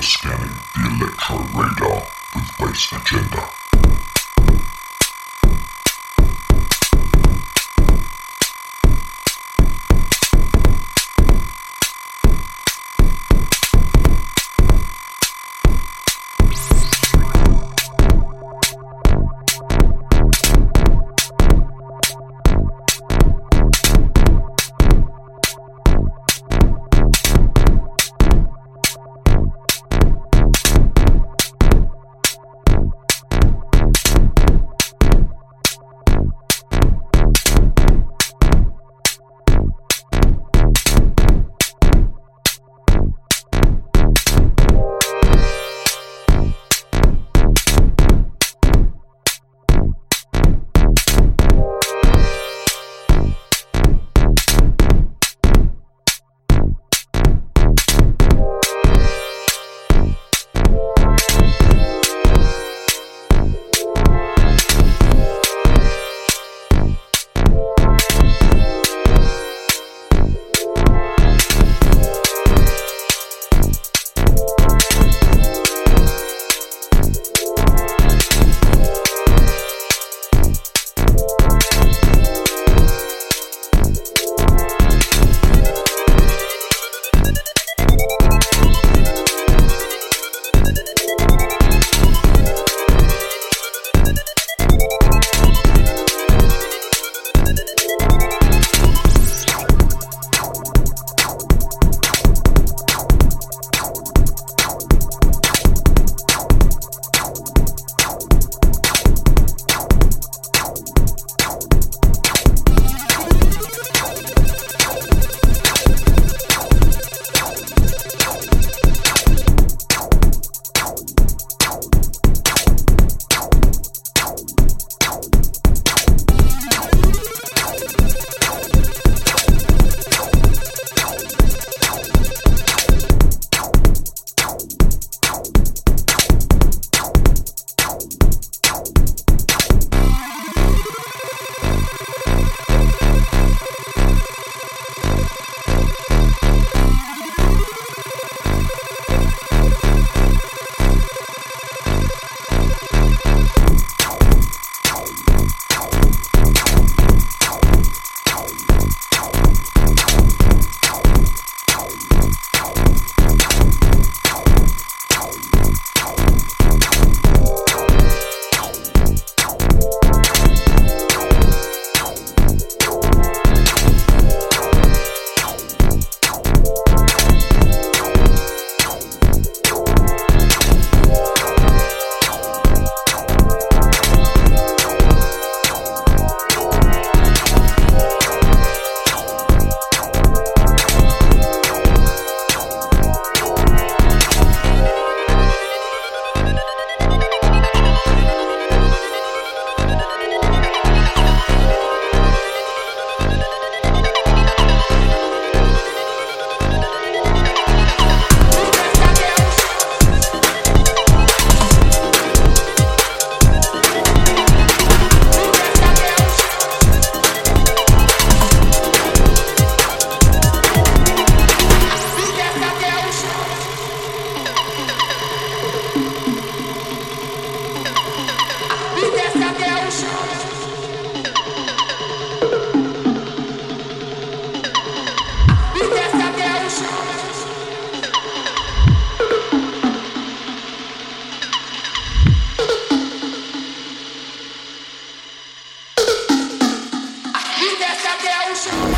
Scanning the electro radar with base Agenda. até o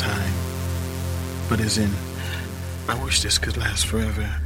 time, but as in, I wish this could last forever.